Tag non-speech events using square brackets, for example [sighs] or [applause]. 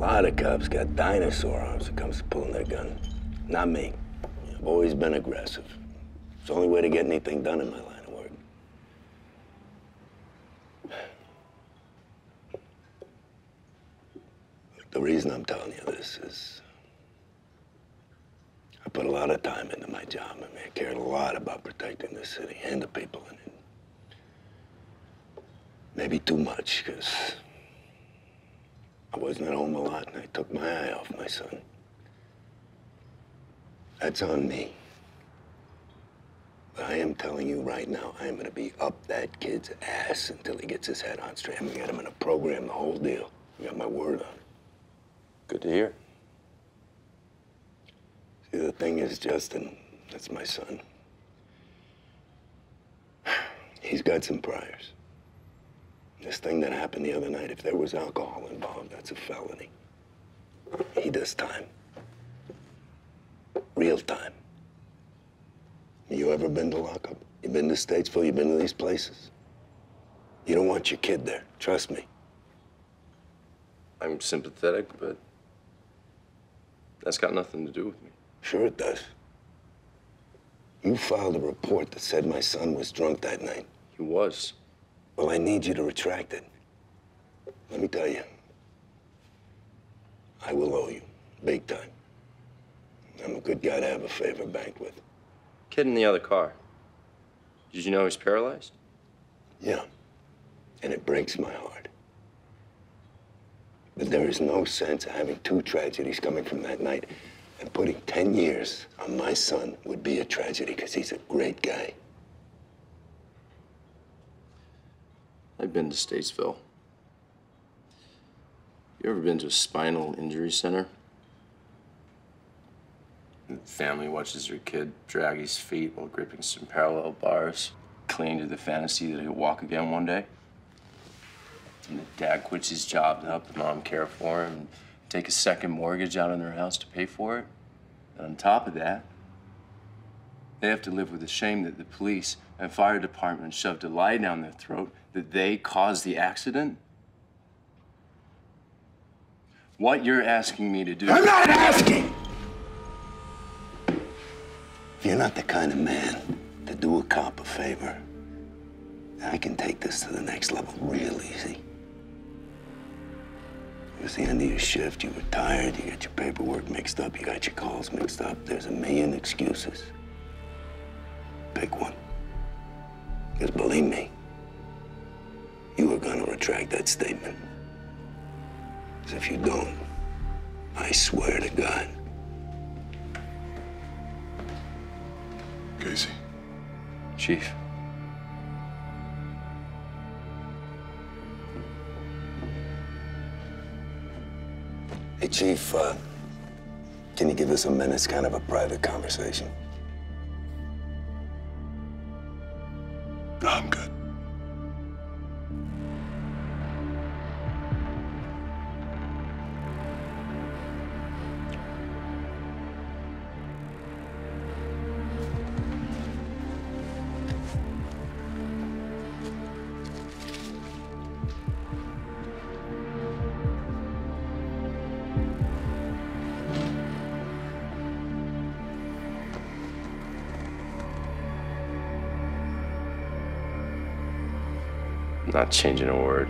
A lot of cops got dinosaur arms when it comes to pulling their gun. Not me. I've always been aggressive. It's the only way to get anything done in my line of work. The reason I'm telling you this is I put a lot of time into my job. I mean, I cared a lot about protecting the city and the people in it. Maybe too much, because I wasn't at home a lot and I took my eye off my son. That's on me. But I am telling you right now, I am going to be up that kid's ass until he gets his head on straight. I'm going to get him in a program, the whole deal. You got my word on it. Good to hear. See, the thing is, Justin, that's my son. [sighs] He's got some priors. This thing that happened the other night, if there was alcohol involved, that's a felony. He does time. Real time. You ever been to lockup? You been to Statesville? You been to these places? You don't want your kid there. Trust me. I'm sympathetic, but that's got nothing to do with me. Sure it does. You filed a report that said my son was drunk that night. He was. Well, I need you to retract it. Let me tell you, I will owe you, big time. I'm a good guy to have a favor banked with. Kid in the other car. Did you know he's paralyzed? Yeah, and it breaks my heart. But there is no sense of having two tragedies coming from that night. And putting 10 years on my son would be a tragedy because he's a great guy. I've been to Statesville. You ever been to a spinal injury center? Family watches their kid drag his feet while gripping some parallel bars, clinging to the fantasy that he'll walk again one day. And the dad quits his job to help the mom care for him and take a second mortgage out on their house to pay for it. And on top of that, they have to live with the shame that the police and fire department shoved a lie down their throat that they caused the accident. What you're asking me to do. I'm not asking! You're not the kind of man to do a cop a favor. I can take this to the next level real easy. It was the end of your shift, you were tired, you got your paperwork mixed up, you got your calls mixed up. There's a million excuses. Pick one. Because believe me, you are gonna retract that statement. Because if you don't, I swear to God, Casey. Chief. Hey, Chief, uh, can you give us a minute? It's kind of a private conversation. No, I'm good. I'm not changing a word.